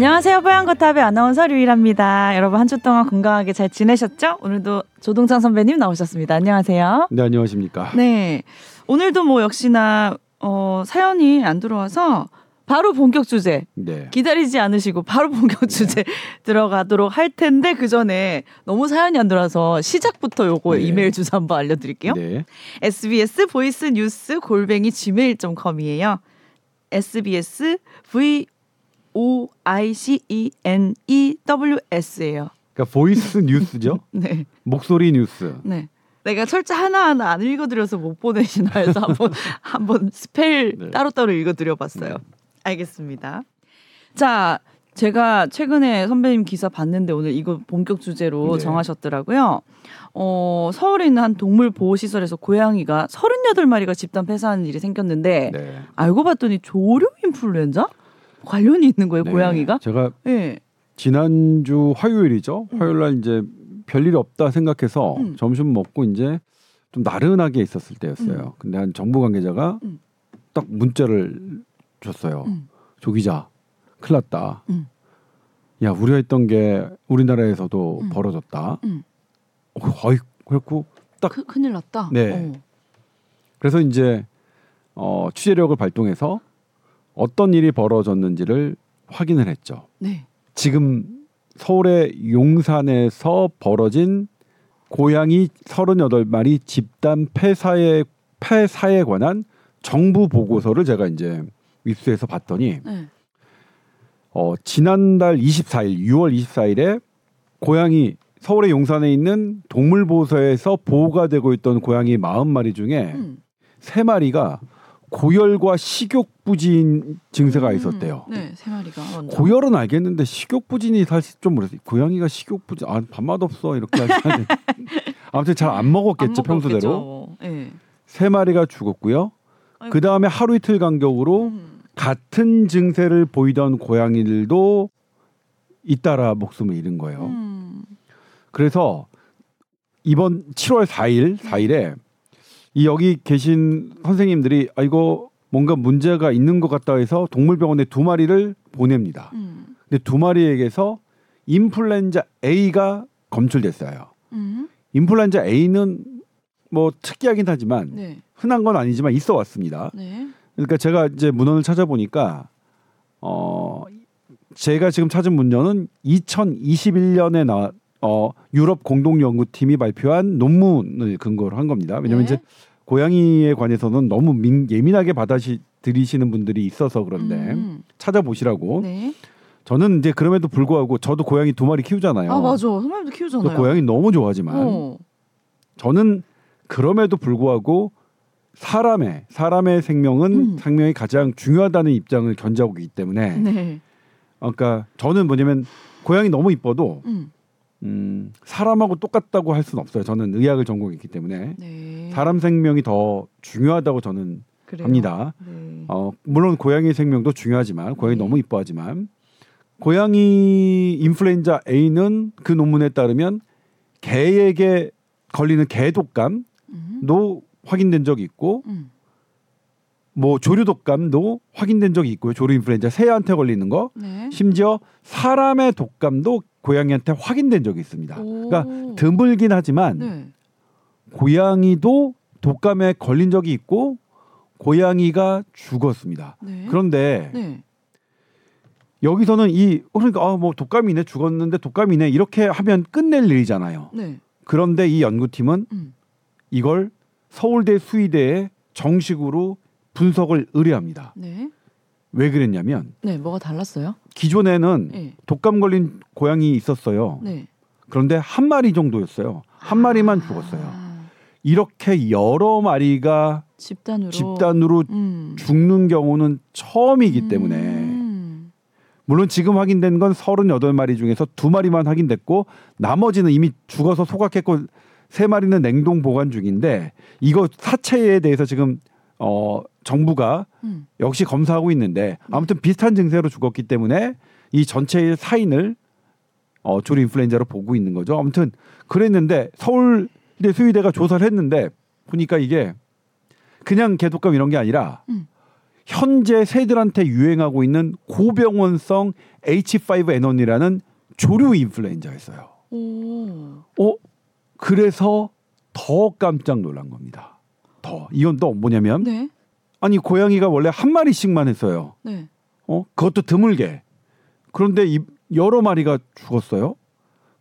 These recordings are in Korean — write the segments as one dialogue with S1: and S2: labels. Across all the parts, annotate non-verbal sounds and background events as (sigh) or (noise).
S1: 안녕하세요. 뽀얀거탑의 아나운서 류이라입니다. 여러분 한 주 동안 건강하게 잘 지내셨죠? 오늘도 조동창 선배님 나오셨습니다. 안녕하세요.
S2: 네 안녕하십니까.
S1: 네. 오늘도 뭐 역시나 어, 사연이 안 들어와서 바로 본격 주제
S2: 네.
S1: 기다리지 않으시고 바로 본격 주제 (laughs) 들어가도록 할 텐데 그 전에 너무 사연이 안 들어와서 시작부터 요거
S2: 네.
S1: 이메일 주소 한번 알려드릴게요.
S2: 네.
S1: SBS voice news 골뱅이 gmail.com이에요. SBS V O I C E N E W S예요.
S2: 그러니까 voice news죠. (laughs)
S1: 네,
S2: 목소리 뉴스.
S1: 네. 내가 철자 하나 하나 안 읽어드려서 못 보내시나 해서 한번 (laughs) 한번 spell
S2: 네.
S1: 따로따로 읽어드려봤어요. 알겠습니다. 자, 제가 최근에 선배님 기사 봤는데 오늘 이거 본격 주제로
S2: 네.
S1: 정하셨더라고요. 어, 서울에 있는 한 동물 보호 시설에서 고양이가 38마리가 집단 폐사하는 일이 생겼는데
S2: 네.
S1: 알고 봤더니 조류 인플루엔자 관련이 있는 거예요,
S2: 네.
S1: 고양이가?
S2: 제가
S1: 예.
S2: 지난주 화요일이죠.
S1: 음.
S2: 화요일 날 이제 별일 없다 생각해서
S1: 음.
S2: 점심 먹고 이제 좀 나른하게 있었을 때였어요. 근데 한 정부 관계자가
S1: 음.
S2: 딱 문자를 줬어요.
S1: 음.
S2: 조 기자, 큰일 났다.
S1: 음.
S2: 야, 우리가 했던 게 우리나라에서도
S1: 음.
S2: 벌어졌다.
S1: 음.
S2: 어, 어이, 그랬고 딱
S1: 크, 큰일 났다.
S2: 네.
S1: 어.
S2: 그래서 이제 어, 취재력을 발동해서 어떤 일이 벌어졌는지를 확인을 했죠.
S1: 네.
S2: 지금 서울의 용산에서 벌어진 고양이 38마리 집단 폐사에 폐사에 관한 정부 보고서를 제가 이제 입수해서 봤더니
S1: 네.
S2: 어, 지난달 24일 6월 24일에 고양이 서울의 용산에 있는 동물보호소에서 보호가 되고 있던 고양이 40마리 중에
S1: 음.
S2: 세 마리가 고열과 식욕 부진 증세가
S1: 음.
S2: 있었대요.
S1: 네, 세 마리가.
S2: 고열은 알겠는데 식욕 부진이 사실 좀 모르겠어요. 고양이가 식욕 부진 아 밥맛 없어 이렇게 하시는데 (laughs) 아무튼 잘 안 먹었겠죠
S1: 안
S2: 평소대로.
S1: 예.
S2: 세 마리가 죽었고요. 그 다음에 하루 이틀 간격으로
S1: 음.
S2: 같은 증세를 보이던 고양이들도 잇따라 목숨을 잃은 거예요.
S1: 음.
S2: 그래서 이번 7월 4일 4일에 이 여기 계신 선생님들이 아 이거 뭔가 문제가 있는 것 같다 해서 동물병원에 두 마리를 보냅니다.
S1: 음.
S2: 근데 두 마리에게서 인플루엔자 A가 검출됐어요.
S1: 음.
S2: 인플루엔자 A는 뭐 특이하긴 하지만
S1: 네.
S2: 흔한 건 아니지만 있어 왔습니다.
S1: 네.
S2: 그러니까 제가 이제 문헌을 찾아보니까 어 제가 지금 찾은 문헌은 2021년에 나 어, 유럽 공동 연구팀이 발표한 논문을 근거로 한 겁니다. 왜냐하면
S1: 네.
S2: 이제 고양이에 관해서는 너무 민, 예민하게 받아들이시는 분들이 있어서 그런데
S1: 음.
S2: 찾아보시라고.
S1: 네.
S2: 저는 이제 그럼에도 불구하고 저도 고양이 두 마리 키우잖아요.
S1: 아 맞아. 선배님도
S2: 저
S1: 키우잖아요.
S2: 고양이 너무 좋아하지만
S1: 어.
S2: 저는 그럼에도 불구하고 사람의 사람의 생명은
S1: 음.
S2: 생명이 가장 중요하다는 입장을 견지하고 있기 때문에
S1: 네.
S2: 그러니까 저는 뭐냐면 고양이 너무 이뻐도
S1: 음.
S2: 음, 사람하고 똑같다고 할 수는 없어요. 저는 의학을 전공했기 때문에
S1: 네.
S2: 사람 생명이 더 중요하다고 저는
S1: 그래요.
S2: 합니다.
S1: 네.
S2: 어, 물론 고양이 생명도 중요하지만 고양이
S1: 네.
S2: 너무 이뻐하지만 고양이 인플루엔자 A는 그 논문에 따르면 개에게 걸리는 개 독감도
S1: 음.
S2: 확인된 적이 있고
S1: 음.
S2: 뭐 조류 독감도 확인된 적이 있고요. 조류 인플루엔자 새한테 걸리는 거
S1: 네.
S2: 심지어 사람의 독감도 고양이한테 확인된 적이 있습니다.
S1: 오.
S2: 그러니까 드물긴 하지만
S1: 네.
S2: 고양이도 독감에 걸린 적이 있고 고양이가 죽었습니다.
S1: 네.
S2: 그런데
S1: 네.
S2: 여기서는 이 그러니까 아, 뭐 독감이네 죽었는데 독감이네 이렇게 하면 끝낼 일이잖아요.
S1: 네.
S2: 그런데 이 연구팀은
S1: 음.
S2: 이걸 서울대 수의대에 정식으로 분석을 의뢰합니다.
S1: 네.
S2: 왜 그랬냐면
S1: 네. 뭐가 달랐어요?
S2: 기존에는
S1: 네.
S2: 독감 걸린 고양이 있었어요.
S1: 네.
S2: 그런데 한 마리 정도였어요. 한 마리만 죽었어요.
S1: 아,
S2: 이렇게 여러 마리가
S1: 집단으로.
S2: 집단으로
S1: 음.
S2: 죽는 경우는 처음이기 때문에
S1: 음.
S2: 물론 지금 확인된 건 38마리 중에서 두 마리만 확인됐고 나머지는 이미 죽어서 소각했고 세 마리는 냉동 보관 중인데 이거 사체에 대해서 지금 어 정부가
S1: 음.
S2: 역시 검사하고 있는데 아무튼 비슷한 증세로 죽었기 때문에 이 전체의 사인을 어 조류 인플루엔자로 보고 있는 거죠. 아무튼 그랬는데 서울대 수의대가 조사를 했는데 보니까 이게 그냥 개독감 이런 게 아니라
S1: 음.
S2: 현재 새들한테 유행하고 있는 고병원성 H5N1이라는 조류 인플루엔자였어요.
S1: 오.
S2: 어 그래서 더 깜짝 놀란 겁니다. 더 이건 또 뭐냐면
S1: 네.
S2: 아니 고양이가 원래 한 마리씩만 했어요.
S1: 네.
S2: 어 그것도 드물게. 그런데 이 여러 마리가 죽었어요.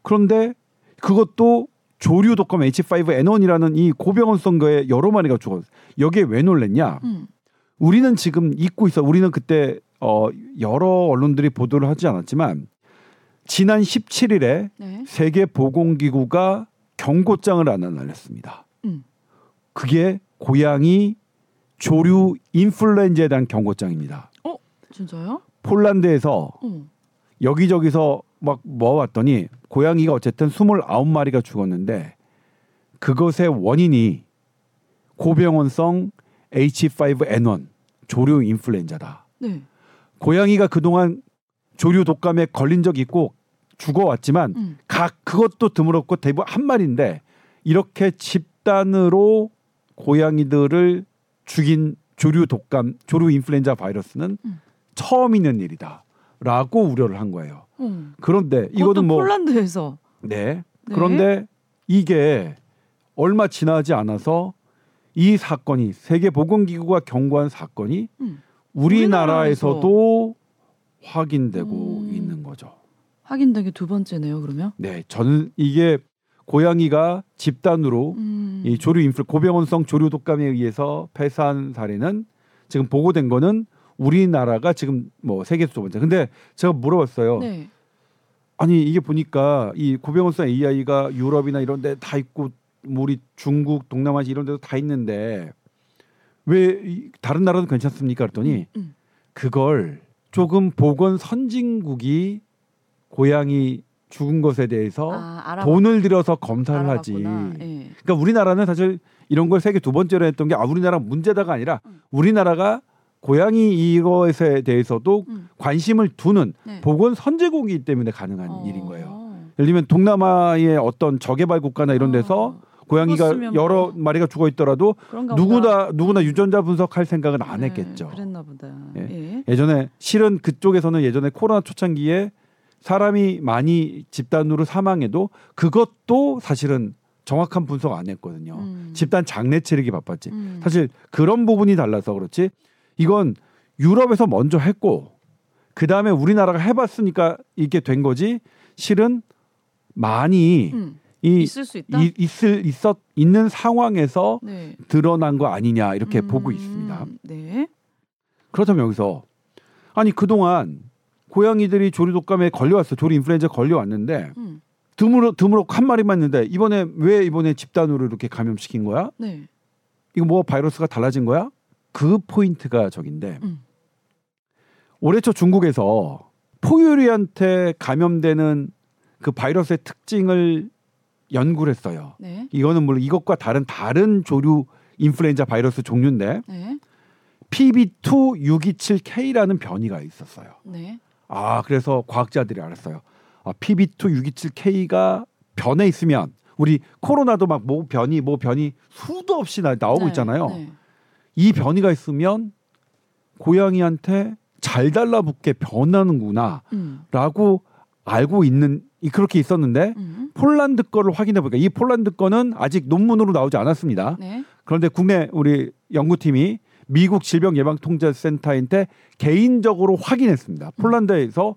S2: 그런데 그것도 조류 독감 H5N1이라는 이 고병원성 거에 여러 마리가 죽었어요. 여기에 왜 놀랬냐?
S1: 음.
S2: 우리는 지금 잊고 있어. 우리는 그때 어 여러 언론들이 보도를 하지 않았지만 지난 17일에
S1: 네.
S2: 세계 보건기구가 경고장을 하나 날렸습니다.
S1: 음.
S2: 그게 고양이 조류 인플루엔자에 대한 경고장입니다.
S1: 진짜요?
S2: 폴란드에서
S1: 어.
S2: 여기저기서 막 모아왔더니 고양이가 어쨌든 29마리가 죽었는데 그것의 원인이 고병원성 H5N1 조류 인플루엔자다.
S1: 네.
S2: 고양이가 그동안 조류 독감에 걸린 적이 있고 죽어왔지만
S1: 음.
S2: 각 그것도 드물었고 대부분 한 마리인데 이렇게 집단으로 고양이들을 죽인 조류 독감, 조류 인플루엔자 바이러스는
S1: 음.
S2: 처음 있는 일이다라고 우려를 한 거예요.
S1: 어.
S2: 그런데 이거는 뭐
S1: 폴란드에서
S2: 네.
S1: 네.
S2: 그런데 이게 얼마 지나지 않아서 이 사건이 세계 보건 기구가 경고한 사건이
S1: 음.
S2: 우리나라에서도 확인되고
S1: 음.
S2: 있는 거죠.
S1: 확인된 게 두 번째네요. 그러면.
S2: 네, 저는 이게 고양이가 집단으로
S1: 음.
S2: 이 조류 인플 고병원성 조류 독감에 의해서 폐사한 사례는 지금 보고된 거는 우리나라가 지금 뭐 세계에서 두 번째. 근데 제가 물어봤어요.
S1: 네.
S2: 아니 이게 보니까 이 고병원성 AI가 유럽이나 이런 데 다 있고 뭐 우리 중국, 동남아시 이런 데도 다 있는데 왜 이- 다른 나라도 괜찮습니까? 그랬더니
S1: 음.
S2: 그걸 조금 보건 선진국이 고양이 죽은 것에 대해서
S1: 아.
S2: 돈을 들여서 검사를 하지.
S1: 알아봤구나. 예.
S2: 그러니까 우리나라는 사실 이런 걸 세계 두 번째로 했던 게 아 우리나라 문제다가 아니라
S1: 음.
S2: 우리나라가 고양이 이것에 대해서도
S1: 음.
S2: 관심을 두는
S1: 네.
S2: 보건 선제국이기 때문에 가능한
S1: 어.
S2: 일인 거예요. 예를 들면 동남아의 어떤 저개발 국가나 이런 데서
S1: 어.
S2: 고양이가
S1: 죽었으면
S2: 여러
S1: 뭐.
S2: 마리가 죽어 있더라도. 누구나 누구나 유전자 분석할 생각은 안
S1: 네,
S2: 했겠죠.
S1: 그랬나 보다.
S2: 예.
S1: 예.
S2: 예전에 실은 그쪽에서는 예전에 코로나 초창기에 사람이 많이 집단으로 사망해도 그것도 사실은 정확한 분석 안 했거든요.
S1: 음.
S2: 집단 장례 치르기 바빴지.
S1: 음.
S2: 사실 그런 부분이 달라서 그렇지. 이건 유럽에서 먼저 했고 그 다음에 우리나라가 해봤으니까 이게 된 거지. 실은 많이
S1: 음.
S2: 이,
S1: 있을 수 있다.
S2: 이 있을 있었 있는 상황에서
S1: 네.
S2: 드러난 거 아니냐 이렇게
S1: 음.
S2: 보고 있습니다.
S1: 네.
S2: 그렇다면 여기서 아니 그동안 고양이들이 조류 독감에 걸려왔어. 조류 인플루엔자 걸려왔는데
S1: 음.
S2: 드물어 드물어 한 마리만 있는데 이번에 왜 이번에 집단으로 이렇게 감염시킨 거야?
S1: 네.
S2: 이거 뭐 바이러스가 달라진 거야? 그 포인트가 저긴데
S1: 음.
S2: 올해 초 중국에서 포유류한테 감염되는 그 바이러스의 특징을 연구를 했어요.
S1: 네.
S2: 이거는 물론 이것과 다른 다른 조류 인플루엔자 바이러스 종류인데
S1: 네.
S2: PB2627K라는 변이가 있었어요.
S1: 네.
S2: 아 그래서 과학자들이 알았어요. 아, PB2627K가 변해 있으면 우리 코로나도 막 뭐 변이 뭐 변이 수도 없이 나, 나오고
S1: 네.
S2: 있잖아요.
S1: 네.
S2: 이 변이가 있으면 고양이한테 잘 달라붙게 변하는구나라고
S1: 음.
S2: 알고 있는 이 그렇게 있었는데
S1: 음.
S2: 폴란드 거를 확인해 보니까 이 폴란드 거는 아직 논문으로 나오지 않았습니다.
S1: 네.
S2: 그런데 국내 우리 연구팀이 미국 질병예방통제센터한테 개인적으로 확인했습니다. 폴란드에서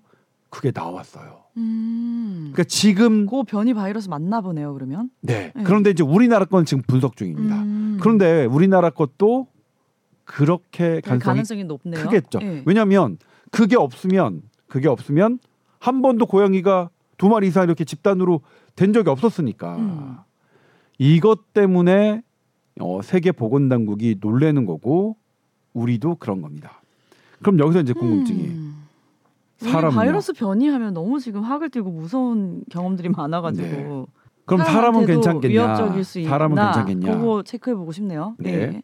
S2: 그게 나왔어요.
S1: 음.
S2: 그러니까 지금
S1: 그 변이 바이러스 맞나 보네요. 그러면.
S2: 네.
S1: 네.
S2: 그런데 이제 우리나라 건 지금 분석 중입니다.
S1: 음.
S2: 그런데 우리나라 것도 그렇게
S1: 그
S2: 가능성이
S1: 높네요.
S2: 크겠죠.
S1: 예.
S2: 왜냐하면 그게 없으면 그게 없으면 한 번도 고양이가 두 마리 이상 이렇게 집단으로 된 적이 없었으니까
S1: 음.
S2: 이것 때문에 어, 세계 보건당국이 놀래는 거고 우리도 그런 겁니다. 그럼 여기서 이제 궁금증이
S1: 음. 바이러스 변이하면 너무 지금 학을 띄고 무서운 경험들이 많아가지고.
S2: 네. 그럼 사람은 괜찮겠냐?
S1: 위협적일 수
S2: 사람은? 괜찮겠냐?
S1: 그거 체크해 보고 싶네요.
S2: 네.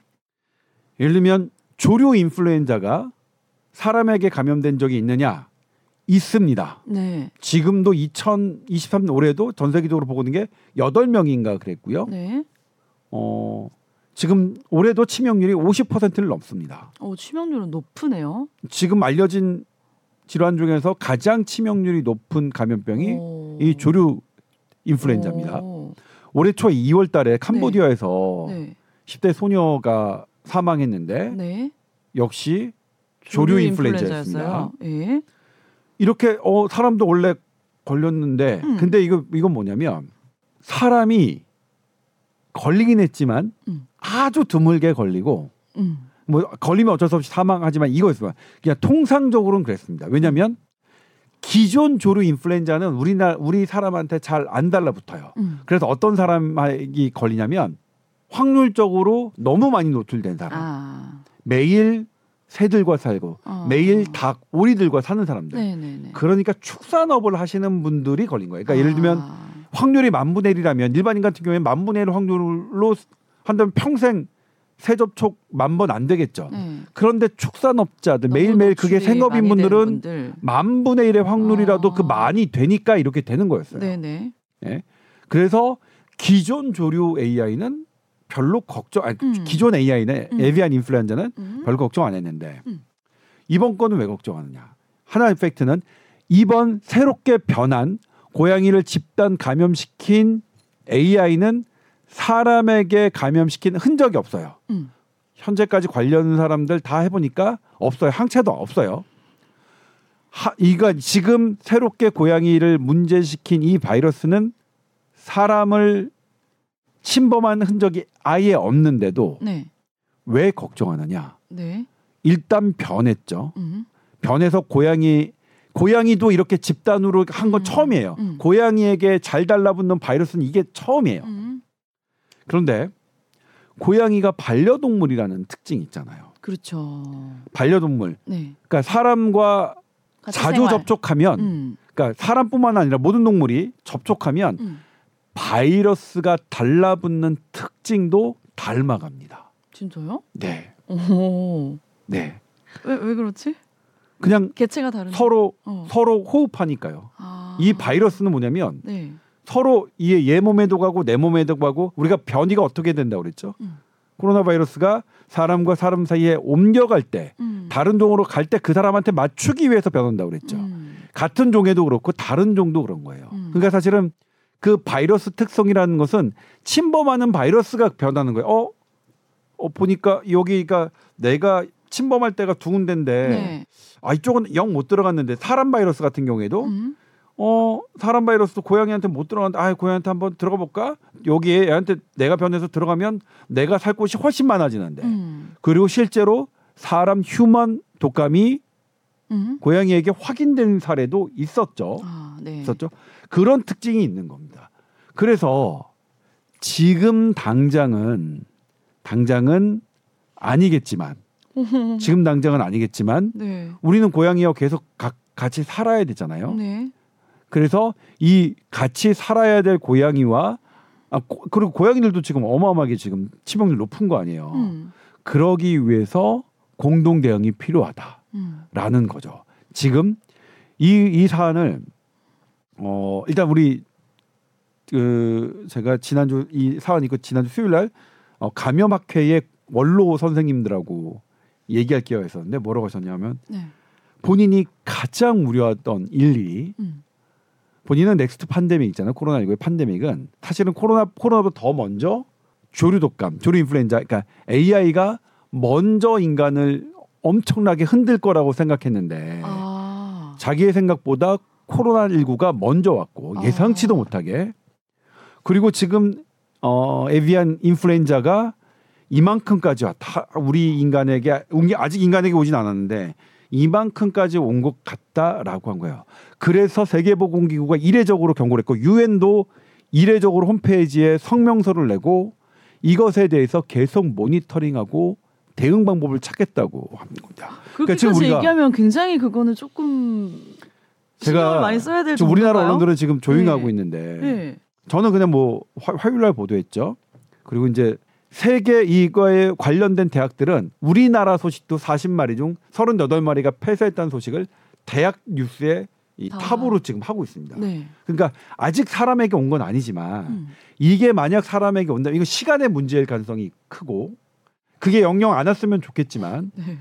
S2: 예를 들면 조류 인플루엔자가 사람에게 감염된 적이 있느냐? 있습니다.
S1: 네.
S2: 지금도 2023년 올해도 전 세계적으로 보고 있는 게 8명인가 그랬고요.
S1: 네.
S2: 어, 지금 올해도 치명률이 50%를 넘습니다.
S1: 어, 치명률은 높으네요.
S2: 지금 알려진 질환 중에서 가장 치명률이 높은 감염병이
S1: 오.
S2: 이 조류 인플루엔자입니다.
S1: 오.
S2: 올해 초 2월 달에 캄보디아에서
S1: 네.
S2: 10대 소녀가 사망했는데
S1: 네.
S2: 역시 조류 인플루엔자였습니다.
S1: 인플루엔자였어요. 예.
S2: 이렇게 어 사람도 원래 걸렸는데
S1: 음.
S2: 근데 이거 이건 뭐냐면 사람이 걸리긴 했지만
S1: 음.
S2: 아주 드물게 걸리고
S1: 음.
S2: 뭐 걸리면 어쩔 수 없이 사망하지만 이거였어요. 그냥 통상적으로는 그랬습니다. 왜냐하면 기존 조류 인플루엔자는 우리나 우리 사람한테 잘 안 달라붙어요.
S1: 음.
S2: 그래서 어떤 사람이 걸리냐면 확률적으로 너무 많이 노출된 사람,
S1: 아.
S2: 매일 새들과 살고
S1: 어.
S2: 매일 닭, 오리들과 사는 사람들.
S1: 네, 네, 네.
S2: 그러니까 축산업을 하시는 분들이 걸린 거예요. 그러니까 예를 들면
S1: 아.
S2: 확률이 만분의 1이라면 일반인 같은 경우에 만분의 1 확률로 한다면 평생 새 접촉 만 번 안 되겠죠.
S1: 네.
S2: 그런데 축산업자들 매일매일 그게 생업인 분들은
S1: 분들.
S2: 만 분의 1의 확률이라도
S1: 아.
S2: 그 많이 되니까 이렇게 되는 거였어요.
S1: 네, 네.
S2: 예. 그래서 기존 조류 AI는 별로 걱정 아니
S1: 음.
S2: 기존 AI는
S1: 음.
S2: 에비안 인플루엔자는
S1: 음.
S2: 별 걱정 안 했는데
S1: 음.
S2: 이번 건은 왜 걱정하느냐? 하나 의 팩트는 이번 새롭게 변한 고양이를 집단 감염시킨 AI는 사람에게 감염시킨 흔적이 없어요.
S1: 음.
S2: 현재까지 관련 사람들 다 해보니까 없어요. 항체도 없어요. 하, 이가 지금 새롭게 고양이를 문제시킨 이 바이러스는 사람을 침범한 흔적이 아예 없는데도
S1: 네.
S2: 왜 걱정하느냐?
S1: 네.
S2: 일단 변했죠.
S1: 음.
S2: 변해서 고양이 고양이도 이렇게 집단으로 한건
S1: 음,
S2: 처음이에요.
S1: 음.
S2: 고양이에게 잘 달라붙는 바이러스는 이게 처음이에요.
S1: 음.
S2: 그런데 고양이가 반려동물이라는 특징이 있잖아요.
S1: 그렇죠.
S2: 반려동물.
S1: 네.
S2: 그러니까 사람과 자주
S1: 생활.
S2: 접촉하면
S1: 음.
S2: 그러니까 사람뿐만 아니라 모든 동물이 접촉하면
S1: 음.
S2: 바이러스가 달라붙는 특징도 닮아갑니다.
S1: 진짜요?
S2: 네.
S1: 오.
S2: 네.
S1: 왜, 왜 그렇지?
S2: 그냥
S1: 개체가 다른.
S2: 서로
S1: 어.
S2: 서로 호흡하니까요.
S1: 아.
S2: 이 바이러스는 뭐냐면
S1: 네.
S2: 서로 이얘 얘 몸에도 가고 내 몸에도 가고 우리가 변이가 어떻게 된다고 그랬죠?
S1: 음.
S2: 코로나 바이러스가 사람과 사람 사이에 옮겨갈 때
S1: 음.
S2: 다른 종으로 갈 때 그 사람한테 맞추기 위해서 변한다고 그랬죠.
S1: 음.
S2: 같은 종에도 그렇고 다른 종도 그런 거예요.
S1: 음.
S2: 그러니까 사실은 그 바이러스 특성이라는 것은 침범하는 바이러스가 변하는 거예요. 어, 어 보니까 여기가 내가 침범할 때가 두 군데인데
S1: 네.
S2: 아 이쪽은 영 못 들어갔는데 사람 바이러스 같은 경우에도
S1: 음.
S2: 어 사람 바이러스도 고양이한테 못 들어갔는데 아 고양이한테 한번 들어가 볼까 여기에 얘한테 내가 변해서 들어가면 내가 살 곳이 훨씬 많아지는데
S1: 음.
S2: 그리고 실제로 사람 휴먼 독감이
S1: 음.
S2: 고양이에게 확인된 사례도 있었죠
S1: 아, 네.
S2: 있었죠 그런 특징이 있는 겁니다 그래서 지금 당장은 당장은 아니겠지만 지금 당장은 아니겠지만
S1: 네.
S2: 우리는 고양이와 계속 가, 같이 살아야 되잖아요.
S1: 네.
S2: 그래서 이 같이 살아야 될 고양이와 아, 고, 그리고 고양이들도 지금 어마어마하게 지금 치명률 높은 거 아니에요.
S1: 음.
S2: 그러기 위해서 공동 대응이 필요하다라는
S1: 음.
S2: 거죠. 지금 이 이 사안을 어 일단 우리 그 제가 지난주 이 사안 이거 지난주 수요일 날 어, 감염학회의 원로 선생님들하고 얘기할 기회가 있었는데 뭐라고 하셨냐면
S1: 네.
S2: 본인이 가장 우려했던 일이
S1: 음.
S2: 본인은 next pandemic 있잖아요. 코로나19의 pandemic은 사실은 코로나 코로나보다 더 먼저 조류 독감, 조류 인플루엔자, 그러니까 AI가 먼저 인간을 엄청나게 흔들 거라고 생각했는데
S1: 아.
S2: 자기의 생각보다 코로나19가 먼저 왔고
S1: 아.
S2: 예상치도 못하게 그리고 지금 어 avian influenza가 이만큼까지 왔다. 우리 인간에게 아직 인간에게 오진 않았는데 이만큼까지 온 것 같다라고 한 거예요. 그래서 세계보건기구가 이례적으로 경고를 했고 유엔도 이례적으로 홈페이지에 성명서를 내고 이것에 대해서 계속 모니터링하고 대응 방법을 찾겠다고 합니다.
S1: 그렇게까지
S2: 지금 우리가-
S1: 얘기하면 굉장히 그거는 조금
S2: 제가
S1: 많이 써야 될
S2: 지금 우리나라? 언론들은 지금 조용히
S1: 네.
S2: 하고 있는데
S1: 네.
S2: 저는 그냥 뭐 화, 화요일 날 보도했죠. 그리고 이제 세계 이거에 관련된 대학들은 우리나라 소식도 40마리 중 38마리가 폐쇄했다는 소식을 대학 뉴스에 이
S1: 다.
S2: 탑으로 지금 하고 있습니다.
S1: 네.
S2: 그러니까 아직 사람에게 온 건 아니지만
S1: 음.
S2: 이게 만약 사람에게 온다면 이거 시간의 문제일 가능성이 크고 그게 영영 안 왔으면 좋겠지만
S1: 네.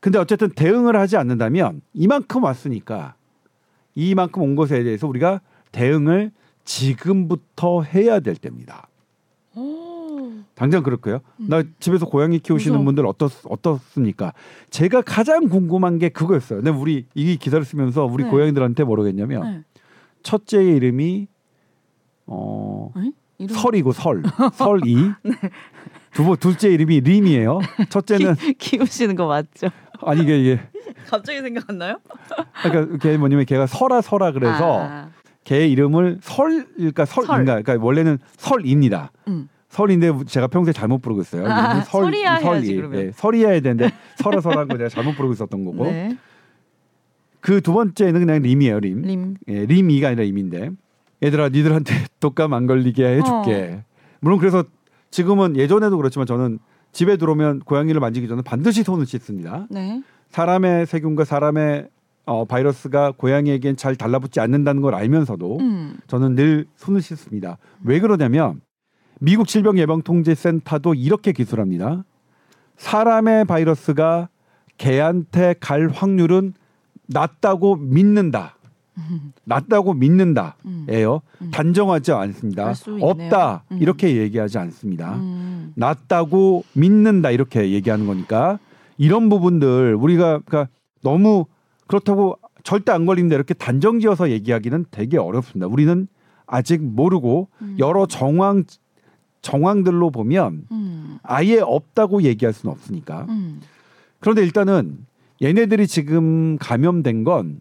S2: 근데 어쨌든 대응을 하지 않는다면 이만큼 왔으니까 이만큼 온 것에 대해서 우리가 대응을 지금부터 해야 될 때입니다.
S1: 오.
S2: 당장 그럴까요? 나 집에서 고양이 키우시는
S1: 음. 무서워.
S2: 분들 어떻 어떻습니까? 제가 가장 궁금한 게 그거였어요. 근데 우리 이 기사를 쓰면서 우리
S1: 네.
S2: 고양이들한테 모르겠냐면
S1: 네.
S2: 첫째의 이름이 어
S1: 에? 이름
S2: 설이고 설 (laughs) 설이 두번 둘째 이름이 림이에요. 첫째는
S1: 키, 키우시는 거 맞죠?
S2: 아니 이게 이게
S1: 갑자기 생각 안 나요?
S2: 그러니까 걔 뭐냐면 걔가 설아 설아 그래서
S1: 아.
S2: 걔 이름을 설 그러니까 설인가 그러니까 원래는 설입니다.
S1: 음.
S2: 설인데 제가 평소에 잘못 부르고 있어요.
S1: 아,
S2: 이름이
S1: 설이야 해야지,
S2: 설이.
S1: 그러면.
S2: 예, 설이야 해야 되는데 설아 설한 거 내가 잘못 부르고 있었던 거고
S1: 네.
S2: 그두 번째는 그냥 림이에요 림.
S1: 림.
S2: 예, 림이가 아니라 임인데 얘들아 니들한테 (laughs) 독감 안 걸리게 해줄게. 물론 그래서 지금은 예전에도 그렇지만 저는 집에 들어오면 고양이를 만지기 전에 반드시 손을 씻습니다.
S1: 네.
S2: 사람의 세균과 사람의 어, 바이러스가 고양이에겐 잘 달라붙지 않는다는 걸 알면서도
S1: 음.
S2: 저는 늘 손을 씻습니다. 왜 그러냐면 미국 질병예방통제센터도 이렇게 기술합니다. 사람의 바이러스가 개한테 갈 확률은 낮다고 믿는다. 낮다고 믿는다.
S1: 음.
S2: 예요.
S1: 음.
S2: 단정하지 않습니다. 없다.
S1: 음.
S2: 이렇게 얘기하지 않습니다.
S1: 음.
S2: 낮다고 믿는다 이렇게 얘기하는 거니까 이런 부분들 우리가 그러니까 너무 그렇다고 절대 안 걸린다 이렇게 단정 지어서 얘기하기는 되게 어렵습니다. 우리는 아직 모르고
S1: 음.
S2: 여러 정황 정황들로 보면
S1: 음.
S2: 아예 없다고 얘기할 수는 없으니까.
S1: 음.
S2: 그런데 일단은 얘네들이 지금 감염된 건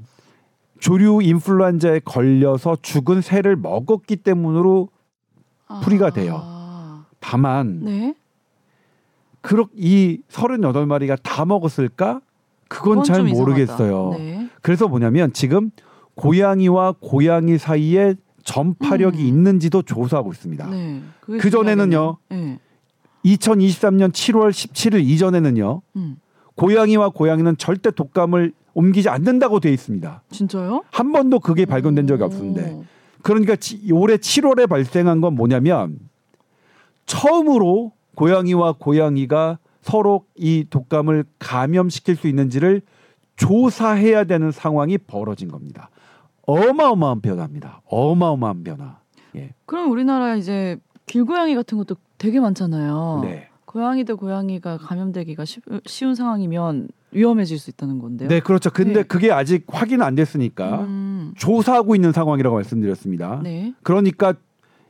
S2: 조류 인플루엔자에 걸려서 죽은 새를 먹었기 때문으로 풀이가 돼요.
S1: 아.
S2: 다만
S1: 네.
S2: 그렇 이 38마리가 다 먹었을까? 그건
S1: 잘좀 이상하다.
S2: 모르겠어요.
S1: 네.
S2: 그래서 뭐냐면 지금 고양이와 고양이 사이에 전파력이
S1: 음.
S2: 있는지도 조사하고 있습니다.
S1: 네. 그
S2: 전에는요.
S1: 네.
S2: 2023년 7월 17일 이전에는요.
S1: 음.
S2: 고양이와 고양이는 절대 독감을 옮기지 않는다고 돼 있습니다.
S1: 진짜요?
S2: 한 번도 그게 발견된 적이
S1: 오.
S2: 없었는데. 그러니까 지- 올해 7월에 발생한 건 뭐냐면 처음으로 고양이와 고양이가 서로 이 독감을 감염시킬 수 있는지를 조사해야 되는 상황이 벌어진 겁니다. 어마어마한 변화입니다. 어마어마한 변화. 예.
S1: 그럼 우리나라 이제 길고양이 같은 것도 되게 많잖아요.
S2: 네.
S1: 고양이 대 고양이가 감염되기가 쉬, 쉬운 상황이면 위험해질 수 있다는 건데요.
S2: 네, 그렇죠. 근데
S1: 네.
S2: 그게 아직 확인 안 됐으니까
S1: 음.
S2: 조사하고 있는 상황이라고 말씀드렸습니다.
S1: 네.
S2: 그러니까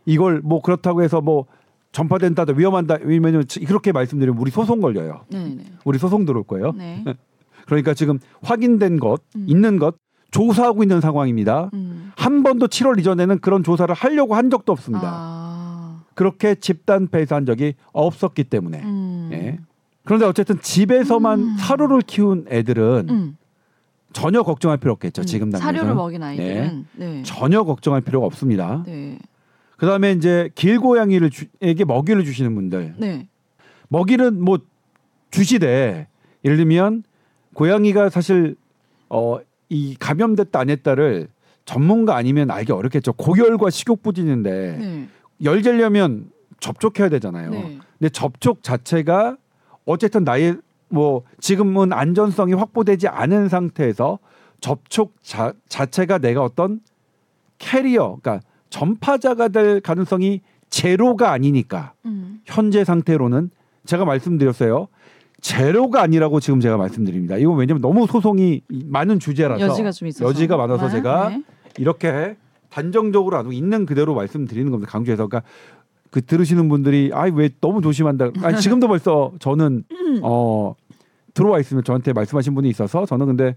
S2: 이걸 뭐 그렇다고 해서 뭐 전파된다, 위험한다, 왜냐면 그렇게 말씀드리면 우리 소송 걸려요.
S1: 네, 네.
S2: 우리 소송 들어올 거예요.
S1: 네. (laughs)
S2: 그러니까 지금 확인된 것,
S1: 음.
S2: 있는 것 조사하고 있는 상황입니다.
S1: 음.
S2: 한 번도 7월 이전에는 그런 조사를 하려고 한 적도 없습니다.
S1: 아.
S2: 그렇게 집단 폐사한 적이 없었기 때문에.
S1: 음.
S2: 예. 그런데 어쨌든 집에서만
S1: 음.
S2: 사료를 키운 애들은
S1: 음.
S2: 전혀 걱정할 필요 없겠죠.
S1: 음.
S2: 지금 당장에서
S1: 사료를 먹인 아이들은 네.
S2: 전혀 걱정할 필요가 없습니다.
S1: 네.
S2: 그다음에 이제 길고양이를 주, 에게 먹이를 주시는 분들
S1: 네.
S2: 먹이는 뭐 주시되 예를 들면 고양이가 사실 어 이 감염됐다 안 했다를 전문가 아니면 알기 어렵겠죠. 고열과 식욕 부진인데
S1: 네.
S2: 열 재려면 접촉해야 되잖아요.
S1: 네.
S2: 근데 접촉 자체가 어쨌든 나의 뭐 지금은 안전성이 확보되지 않은 상태에서 접촉 자, 자체가 내가 어떤 캐리어, 그러니까 전파자가 될 가능성이 제로가 아니니까
S1: 음.
S2: 현재 상태로는 제가 말씀드렸어요. 제로가 아니라고 지금 제가 말씀드립니다. 이건 왜냐면 너무 소송이 많은 주제라서
S1: 여지가 좀 있어서
S2: 여지가 많아서
S1: 아,
S2: 제가
S1: 네.
S2: 이렇게 단정적으로 안 하고 있는 그대로 말씀드리는 겁니다. 강조해서 그러니까 그 들으시는 분들이 아이 왜 너무 조심한다. 아니 (laughs) 지금도 벌써 저는 어 들어와 있으면 저한테 말씀하신 분이 있어서 저는 근데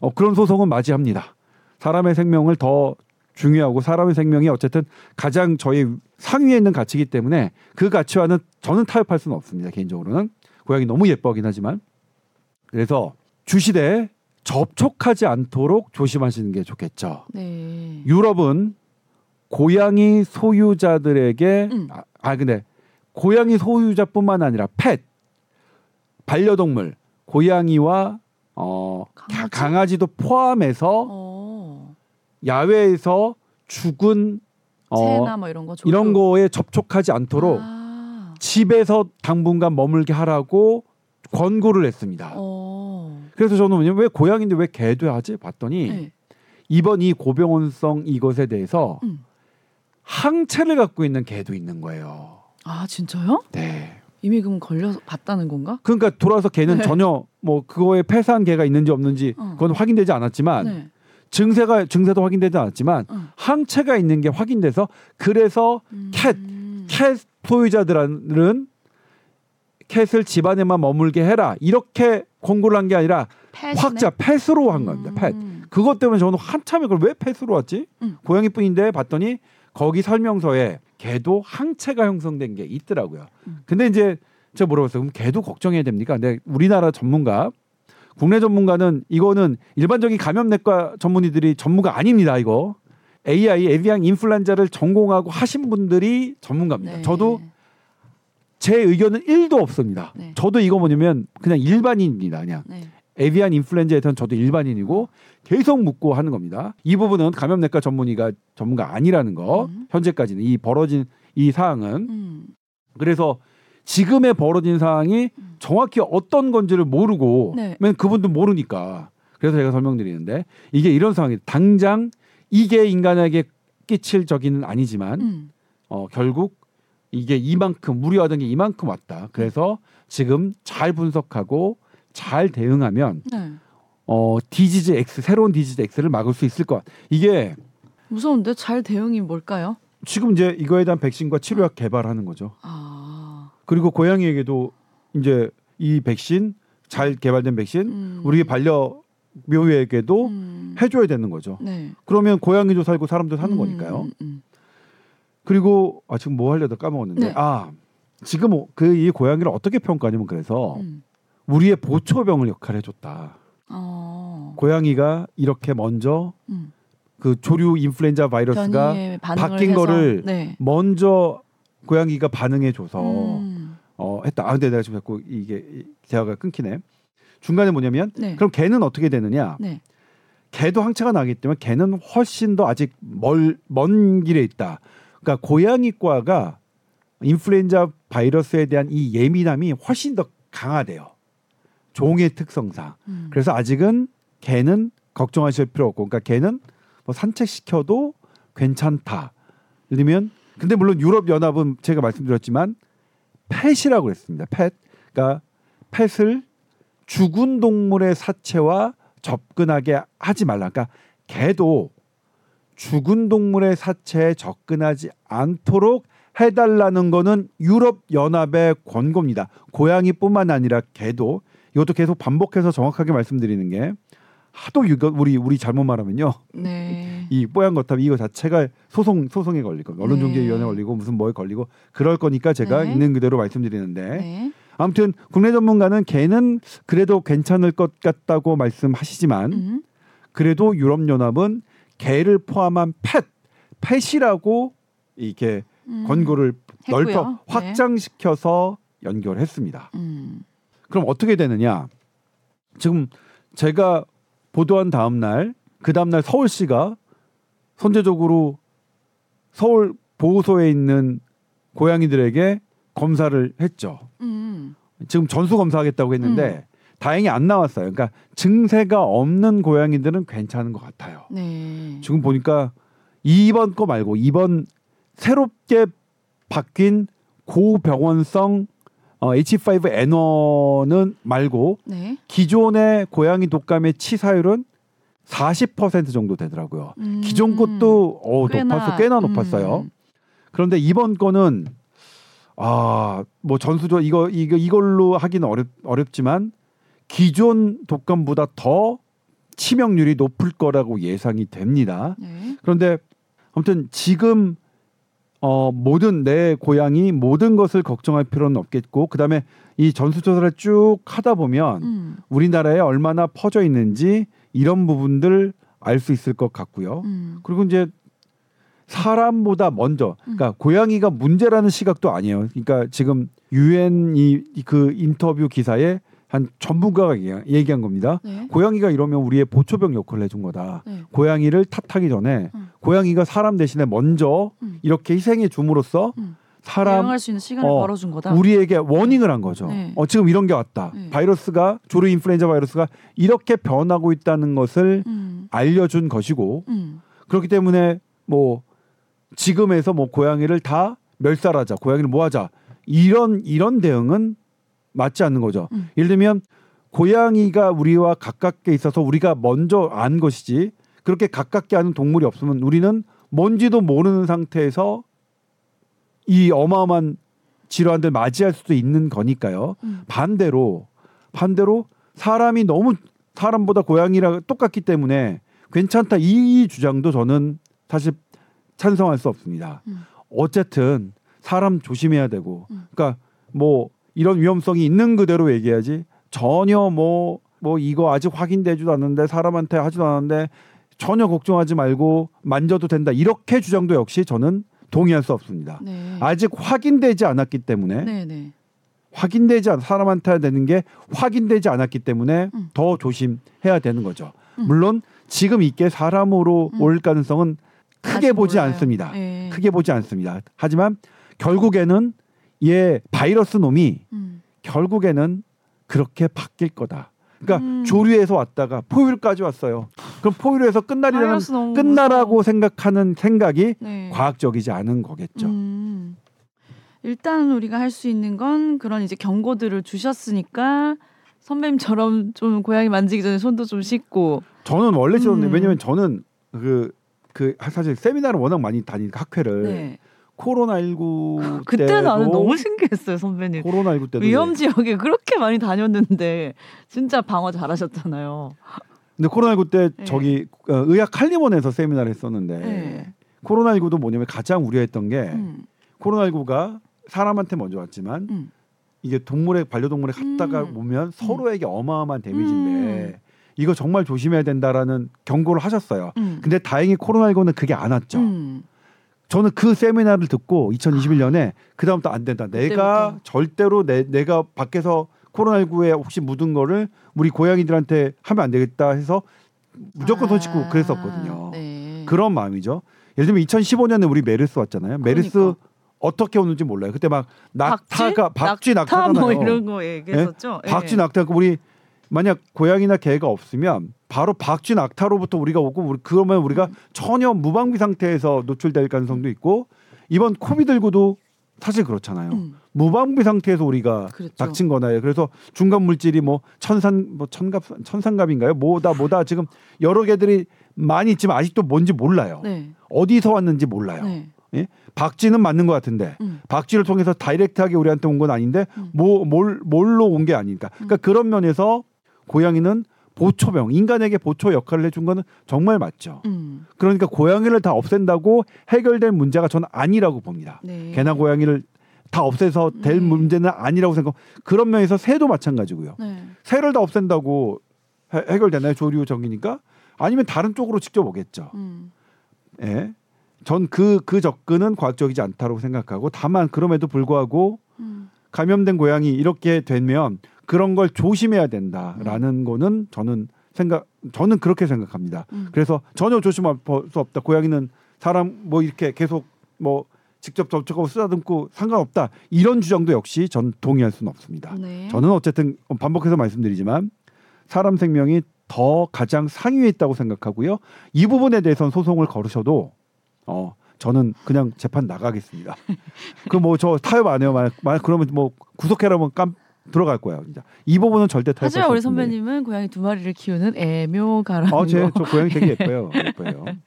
S2: 어 그런 소송은 맞이합니다. 사람의 생명을 더 중요하고 사람의 생명이 어쨌든 가장 저희 상위에 있는 가치이기 때문에 그 가치와는 저는 타협할 수는 없습니다. 개인적으로는 고양이 너무 예뻐하긴 하지만 그래서 주시되 접촉하지 않도록 조심하시는 게 좋겠죠.
S1: 네.
S2: 유럽은 고양이 소유자들에게
S1: 음.
S2: 아, 아 근데 고양이 소유자뿐만 아니라 펫 반려동물 고양이와 어
S1: 강아지?
S2: 도 포함해서
S1: 어.
S2: 야외에서 죽은 어,
S1: 뭐 이런 거.
S2: 이런 거에 접촉하지 않도록
S1: 아.
S2: 집에서 당분간 머물게 하라고 권고를 했습니다.
S1: 어.
S2: 그래서 저는 왜 고양인데 왜 개도 하지? 봤더니
S1: 네.
S2: 이번 이 고병원성 이것에 대해서
S1: 음.
S2: 항체를 갖고 있는 개도 있는 거예요.
S1: 아 진짜요?
S2: 네.
S1: 이미 그럼 걸려서 봤다는 건가?
S2: 그러니까 돌아서 개는
S1: 네.
S2: 전혀 뭐 그거에 폐사한 개가 있는지 없는지
S1: 어.
S2: 그건 확인되지 않았지만
S1: 네.
S2: 증세가 증세도 확인되지 않았지만
S1: 어.
S2: 항체가 있는 게 확인돼서 그래서 캣,
S1: 음.
S2: 캣 소유자들은 캣을 집안에만 머물게 해라 이렇게 권고를 한 게 아니라
S1: 펫이네?
S2: 확자 펫으로 한 겁니다. 펫.
S1: 음.
S2: 그것 때문에 저는 한참에 그걸 왜 펫으로 왔지?
S1: 음.
S2: 고양이뿐인데 봤더니 거기 설명서에 개도 항체가 형성된 게 있더라고요.
S1: 음.
S2: 근데 이제 제가 물어봤어요. 그럼 개도 걱정해야 됩니까? 근데 우리나라 전문가, 국내 전문가는 이거는 일반적인 감염내과 전문의들이 전문가 아닙니다. 이거 AI 에비앙 인플루엔자를 전공하고 하신 분들이 전문가입니다.
S1: 네.
S2: 저도 제 의견은 1도 없습니다.
S1: 네.
S2: 저도 이거 뭐냐면 그냥 일반인입니다. 그냥
S1: 네.
S2: 에비안 인플루엔자에 대한 저도 일반인이고 계속 묻고 하는 겁니다. 이 부분은 감염내과 전문의가 전문가 아니라는 거
S1: 음.
S2: 현재까지는 이 벌어진 이 사항은
S1: 음.
S2: 그래서 지금의 벌어진 사항이
S1: 음.
S2: 정확히 어떤 건지를 모르고
S1: 네.
S2: 맨 그분도 모르니까 그래서 제가 설명드리는데 이게 이런 상황이 당장 이게 인간에게 끼칠 적이는 아니지만
S1: 음.
S2: 어, 결국 이게 이만큼 무리하던 게 이만큼 왔다. 그래서 지금 잘 분석하고 잘 대응하면
S1: 네.
S2: 어 디지즈 X 새로운 디지즈 X를 막을 수 있을 것. 같- 이게
S1: 무서운데 잘 대응이 뭘까요?
S2: 지금 이제 이거에 대한 백신과 치료약 개발하는 거죠.
S1: 아.
S2: 그리고 고양이에게도 이제 이 백신 잘 개발된 백신
S1: 음.
S2: 우리 반려 묘에게도
S1: 음.
S2: 해줘야 되는 거죠.
S1: 네.
S2: 그러면 고양이도 살고 사람도 사는
S1: 음,
S2: 거니까요.
S1: 음, 음.
S2: 그리고 아 지금 뭐 하려다 까먹었는데
S1: 네.
S2: 아 지금 그 이 고양이를 어떻게 평가하냐면 그래서
S1: 음.
S2: 우리의 보초병을 역할을 해줬다.
S1: 어.
S2: 고양이가 이렇게 먼저
S1: 음.
S2: 그 조류 인플루엔자 바이러스가 바뀐
S1: 해서,
S2: 거를
S1: 네.
S2: 먼저 고양이가 반응해줘서
S1: 음.
S2: 어 했다. 아 근데 내가 지금 자꾸 이게 이- 대화가 끊기네. 중간에 뭐냐면
S1: 네.
S2: 그럼 개는 어떻게 되느냐?
S1: 네.
S2: 개도 항체가 나기 때문에 개는 훨씬 더 아직 멀, 먼 길에 있다. 그러니까 고양이과가 인플루엔자 바이러스에 대한 이 예민함이 훨씬 더 강하대요. 종의 특성상.
S1: 음.
S2: 그래서 아직은 개는 걱정하실 필요 없고, 그러니까 개는 뭐 산책시켜도 괜찮다. 들면, 근데 물론 유럽 연합은 제가 말씀드렸지만 펫이라고 그랬습니다. 펫. 그러니까 펫을 죽은 동물의 사체와 접근하게 하지 말라. 그러니까 개도 죽은 동물의 사체에 접근하지 않도록 해달라는 거는 유럽 연합의 권고입니다. 고양이뿐만 아니라 개도 이것도 계속 반복해서 정확하게 말씀드리는 게 하도 이거 우리 우리 잘못 말하면요
S1: 네.
S2: 이 뽀얀 거탑 이거 자체가 소송 소송에 걸리고 언론중재위원회
S1: 네.
S2: 걸리고 무슨 뭐에 걸리고 그럴 거니까 제가
S1: 네.
S2: 있는 그대로 말씀드리는데
S1: 네.
S2: 아무튼 국내 전문가는 개는 그래도 괜찮을 것 같다고 말씀하시지만
S1: 음.
S2: 그래도 유럽 연합은 개를 포함한 펫 펫이라고 이렇게
S1: 음.
S2: 권고를
S1: 했고요.
S2: 넓혀
S1: 네.
S2: 확장시켜서 연결했습니다.
S1: 음.
S2: 그럼 어떻게 되느냐? 지금 제가 보도한 다음 날, 그 다음 날 서울시가 선제적으로 서울 보호소에 있는 고양이들에게 검사를 했죠.
S1: 음.
S2: 지금 전수 검사하겠다고 했는데 다행히 안 나왔어요. 그러니까 증세가 없는 고양이들은 괜찮은 것 같아요.
S1: 네.
S2: 지금 보니까 이번 거 말고 이번 새롭게 바뀐 고병원성 어, H5N1은 말고
S1: 네.
S2: 기존의 고양이 독감의 치사율은 40% 정도 되더라고요.
S1: 음.
S2: 기존 것도 어, 높았어, 꽤나 높았어요.
S1: 음.
S2: 그런데 이번 거는 아뭐 전수조 이거 이거 이걸로 하기는 어렵 어렵지만 기존 독감보다 더 치명률이 높을 거라고 예상이 됩니다.
S1: 네.
S2: 그런데 아무튼 지금 어 모든 내 고양이 모든 것을 걱정할 필요는 없겠고 그다음에 이 전수조사를 쭉 하다 보면
S1: 음.
S2: 우리나라에 얼마나 퍼져 있는지 이런 부분들 알 수 있을 것 같고요.
S1: 음.
S2: 그리고 이제 사람보다 먼저 그러니까 고양이가 문제라는 시각도 아니에요. 그러니까 지금 유엔 이 그 인터뷰 기사에 한 전문가가 얘기- 얘기한 겁니다.
S1: 네.
S2: 고양이가 이러면 우리의 보초병 역할을 해준 거다.
S1: 네.
S2: 고양이를 탓하기 전에
S1: 음.
S2: 고양이가 사람 대신에 먼저
S1: 음.
S2: 이렇게 희생해 줌으로써
S1: 음.
S2: 사람
S1: 대응할 수 있는 시간을
S2: 어,
S1: 벌어준 거다.
S2: 우리에게 워닝을 한 거죠.
S1: 네.
S2: 어, 지금 이런 게 왔다.
S1: 네.
S2: 바이러스가 조류 인플루엔자 바이러스가 이렇게 변하고 있다는 것을
S1: 음.
S2: 알려준 것이고
S1: 음.
S2: 그렇기 때문에 뭐 지금에서 뭐 고양이를 다 멸살하자, 고양이를 모아자 이런 이런 대응은 맞지 않는 거죠.
S1: 음.
S2: 예를 들면 고양이가 우리와 가깝게 있어서 우리가 먼저 안 것이지 그렇게 가깝게 하는 동물이 없으면 우리는 뭔지도 모르는 상태에서 이 어마어마한 질환들 맞이할 수도 있는 거니까요.
S1: 음.
S2: 반대로 반대로 사람이 너무 사람보다 고양이랑 똑같기 때문에 괜찮다 이 주장도 저는 사실 찬성할 수 없습니다.
S1: 음.
S2: 어쨌든 사람 조심해야 되고
S1: 음.
S2: 그러니까 뭐 이런 위험성이 있는 그대로 얘기하지 전혀 뭐뭐 이거 아직 확인되지도 않는데 사람한테 하지도 않았는데 전혀 걱정하지 말고 만져도 된다 이렇게 주장도 역시 저는 동의할 수 없습니다.
S1: 네.
S2: 아직 확인되지 않았기 때문에
S1: 네, 네.
S2: 확인되지 않 사람한테 되는 게 확인되지 않았기 때문에
S1: 음.
S2: 더 조심해야 되는 거죠.
S1: 음.
S2: 물론 지금 있게 사람으로
S1: 음.
S2: 올 가능성은 크게 보지
S1: 몰라요.
S2: 않습니다.
S1: 네.
S2: 크게 보지 않습니다. 하지만 결국에는 얘 바이러스 놈이
S1: 음.
S2: 결국에는 그렇게 바뀔 거다. 그러니까
S1: 음.
S2: 조류에서 왔다가 포유류까지 왔어요. 그럼 포유류에서
S1: 너무
S2: 끝나라고
S1: 무서워.
S2: 생각하는 생각이
S1: 네.
S2: 과학적이지 않은 거겠죠.
S1: 음. 일단 우리가 할 수 있는 건 그런 이제 경고들을 주셨으니까 선배님처럼 좀 고양이 만지기 전에 손도 좀 씻고
S2: 저는 원래 싫었는데
S1: 음.
S2: 왜냐면 저는 그, 그 사실 세미나를 워낙 많이 다니니까 학회를
S1: 네.
S2: 코로나 19 (laughs)
S1: 그때 나는 너무 신기했어요 선배님
S2: 코로나 19 때도
S1: 위험 지역에 그렇게 많이 다녔는데 진짜 방어 잘하셨잖아요.
S2: 근데 코로나 19때
S1: 네.
S2: 저기 어, 의학 한림원에서 세미나를 했었는데
S1: 네.
S2: 코로나 19도 뭐냐면 가장 우려했던 게
S1: 음.
S2: 코로나 19가 사람한테 먼저 왔지만
S1: 음.
S2: 이게 동물에 반려동물에 갔다가
S1: 음.
S2: 보면 서로에게 어마어마한 데미지인데 이거 정말 조심해야 된다라는 경고를 하셨어요.
S1: 음.
S2: 근데 다행히 코로나 19는 그게 안 왔죠.
S1: 음.
S2: 저는 그 세미나를 듣고 2021년에 그 다음부터 안 된다. 내가
S1: 그때부터.
S2: 절대로 내, 내가 밖에서 코로나19에 혹시 묻은 거를 우리 고양이들한테 하면 안 되겠다 해서 무조건 손 씻고
S1: 아,
S2: 그랬었거든요.
S1: 네.
S2: 그런 마음이죠. 예를 들면 2015년에 우리 메르스 왔잖아요. 메르스
S1: 그러니까.
S2: 어떻게 오는지 몰라요. 그때 막 낙타가 박쥐
S1: 낙타
S2: 낙타잖아요.
S1: 뭐 이런 거 얘기했었죠. 예.
S2: 박쥐 낙타 우리 만약 고양이나 개가 없으면 바로 박쥐 낙타로부터 우리가 오고 우리 그러면 우리가
S1: 음.
S2: 전혀 무방비 상태에서 노출될 가능성도 있고 이번 코비드19도 사실 그렇잖아요.
S1: 음.
S2: 무방비 상태에서 우리가
S1: 그랬죠.
S2: 닥친 거나요. 그래서 중간 물질이 뭐 천산 뭐 천갑 천산갑인가요? 뭐다 뭐다 지금 여러 개들이 많이 있지만 아직도 뭔지 몰라요.
S1: 네.
S2: 어디서 왔는지 몰라요.
S1: 네.
S2: 예? 박쥐는 맞는 것 같은데
S1: 음.
S2: 박쥐를 통해서 다이렉트하게 우리한테 온 건 아닌데
S1: 음.
S2: 뭐 뭘 뭘로 온 게 아니니까. 그러니까 그런 면에서 고양이는 보초병 인간에게 보초 역할을 해준 거는 정말 맞죠.
S1: 음.
S2: 그러니까 고양이를 다 없앤다고 해결될 문제가 저는 아니라고 봅니다.
S1: 네.
S2: 개나 고양이를 다 없애서 될
S1: 네.
S2: 문제는 아니라고 생각. 그런 면에서 새도 마찬가지고요.
S1: 네.
S2: 새를 다 없앤다고 해, 해결되나요? 조류 정이니까 아니면 다른 쪽으로 직접 오겠죠.
S1: 음.
S2: 예. 전 그 그 접근은 과학적이지 않다고 생각하고 다만 그럼에도 불구하고
S1: 음.
S2: 감염된 고양이 이렇게 되면 그런 걸 조심해야 된다라는 거는 저는 생각 저는 그렇게 생각합니다.
S1: 음.
S2: 그래서 전혀 조심할 수 없다. 고양이는 사람 뭐 이렇게 계속 뭐 직접 접촉하고 쓰다듬고 상관없다. 이런 주장도 역시 전 동의할 수는 없습니다.
S1: 네.
S2: 저는 어쨌든 반복해서 말씀드리지만 사람 생명이 더 가장 상위에 있다고 생각하고요. 이 부분에 대해서는 소송을 걸으셔도 어 저는 그냥 재판 나가겠습니다. (laughs) 그 뭐 저 타협 안 해요. 만약, 만약 그러면 뭐 구속해라면 깜 들어갈 거야. 진짜 이 부분은 절대 수
S1: 하지만 우리. 선배님은 고양이 두 마리를 키우는 애묘가라는
S2: 어, 제,
S1: 거.
S2: 저 고양이 되게 (laughs) 예뻐요. 예뻐요.
S1: 좀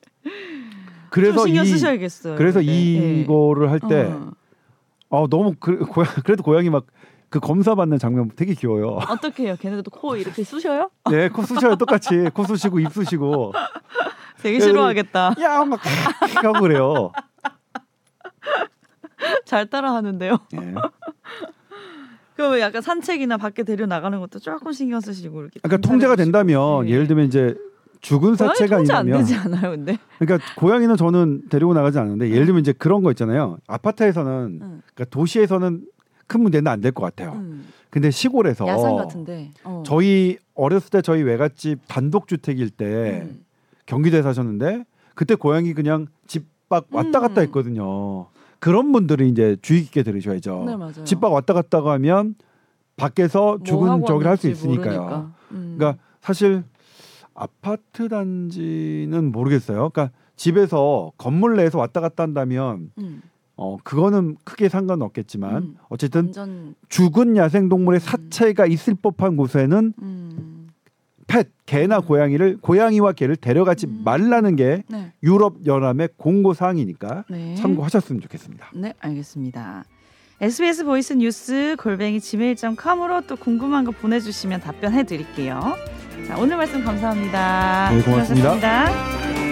S2: 그래서
S1: 신경
S2: 이
S1: 쓰셔야겠어요.
S2: 그래서.
S1: 예.
S2: 이거를 할 때
S1: 어.
S2: 어, 너무 그, 고양, (laughs) 그래도 고양이 막 그 검사 받는 장면 되게 귀여워요.
S1: 어떻게 해요? 걔네들도 코 이렇게 쑤셔요? (laughs)
S2: 네, 코 쑤셔요 똑같이 코 쑤시고 입 쑤시고
S1: 되게 싫어하겠다.
S2: 야 막 하고 그래요.
S1: 잘 따라하는데요.
S2: 예.
S1: 그럼 약간 산책이나 밖에 데려 나가는 것도 조금 신경 쓰시고 이렇게.
S2: 그러니까 통제가 된다면
S1: 네.
S2: 예를 들면 이제 죽은 사체가
S1: 통제 안
S2: 있다면
S1: 되지 않아요, 근데?
S2: 그러니까 고양이는 저는 데리고 나가지 않는데 예를 들면 이제 그런 거 있잖아요. 아파트에서는
S1: 응.
S2: 그러니까 도시에서는 큰 문제는 안 될 것 같아요.
S1: 음.
S2: 근데 시골에서
S1: 야산 같은데. 어.
S2: 저희 어렸을 때 저희 외갓집 단독 주택일 때
S1: 음.
S2: 경기도에 사셨는데 그때 고양이 그냥 집 밖 왔다 갔다
S1: 음.
S2: 했거든요. 그런 분들은 이제 주의 깊게 들으셔야죠.
S1: 네 맞아요.
S2: 집 밖 왔다 갔다 하면 밖에서
S1: 뭐
S2: 죽은
S1: 하고
S2: 저기를 할 수 있으니까요.
S1: 모르니까. 음.
S2: 그러니까 사실 아파트 단지는 모르겠어요. 그러니까 집에서 건물 내에서 왔다 갔다 한다면
S1: 음.
S2: 어 그거는 크게 상관없겠지만
S1: 음.
S2: 어쨌든
S1: 완전
S2: 죽은 야생 동물의 사체가 있을 법한 곳에는
S1: 음.
S2: pet 개나 고양이를 고양이와 개를 데려가지
S1: 음.
S2: 말라는 게
S1: 네.
S2: 유럽 연합의 공고 사항이니까
S1: 네.
S2: 참고하셨으면 좋겠습니다.
S1: 네, 알겠습니다. SBS voice news 골뱅이 gmail.com으로 또 궁금한 거 보내주시면 답변해 드릴게요. 자, 오늘 말씀 감사합니다.
S2: 네, 고맙습니다.
S1: 수고하셨습니다.